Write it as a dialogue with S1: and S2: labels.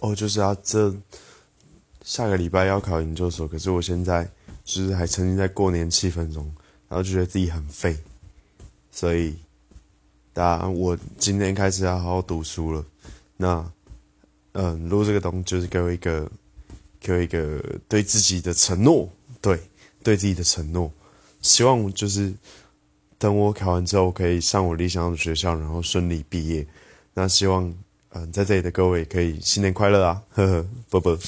S1: 哦，就是啊，这下个礼拜要考研究所，可是我现在就是还沉浸在过年气氛中，然后就觉得自己很废，所以，大家我今天开始要好好读书了。那，嗯，录这个东就是给我一个，给我一个对自己的承诺，对，对自己的承诺，希望就是等我考完之后可以上我理想的学校，然后顺利毕业。那希望。嗯，在这里的各位可以新年快乐啊！呵呵，啵啵。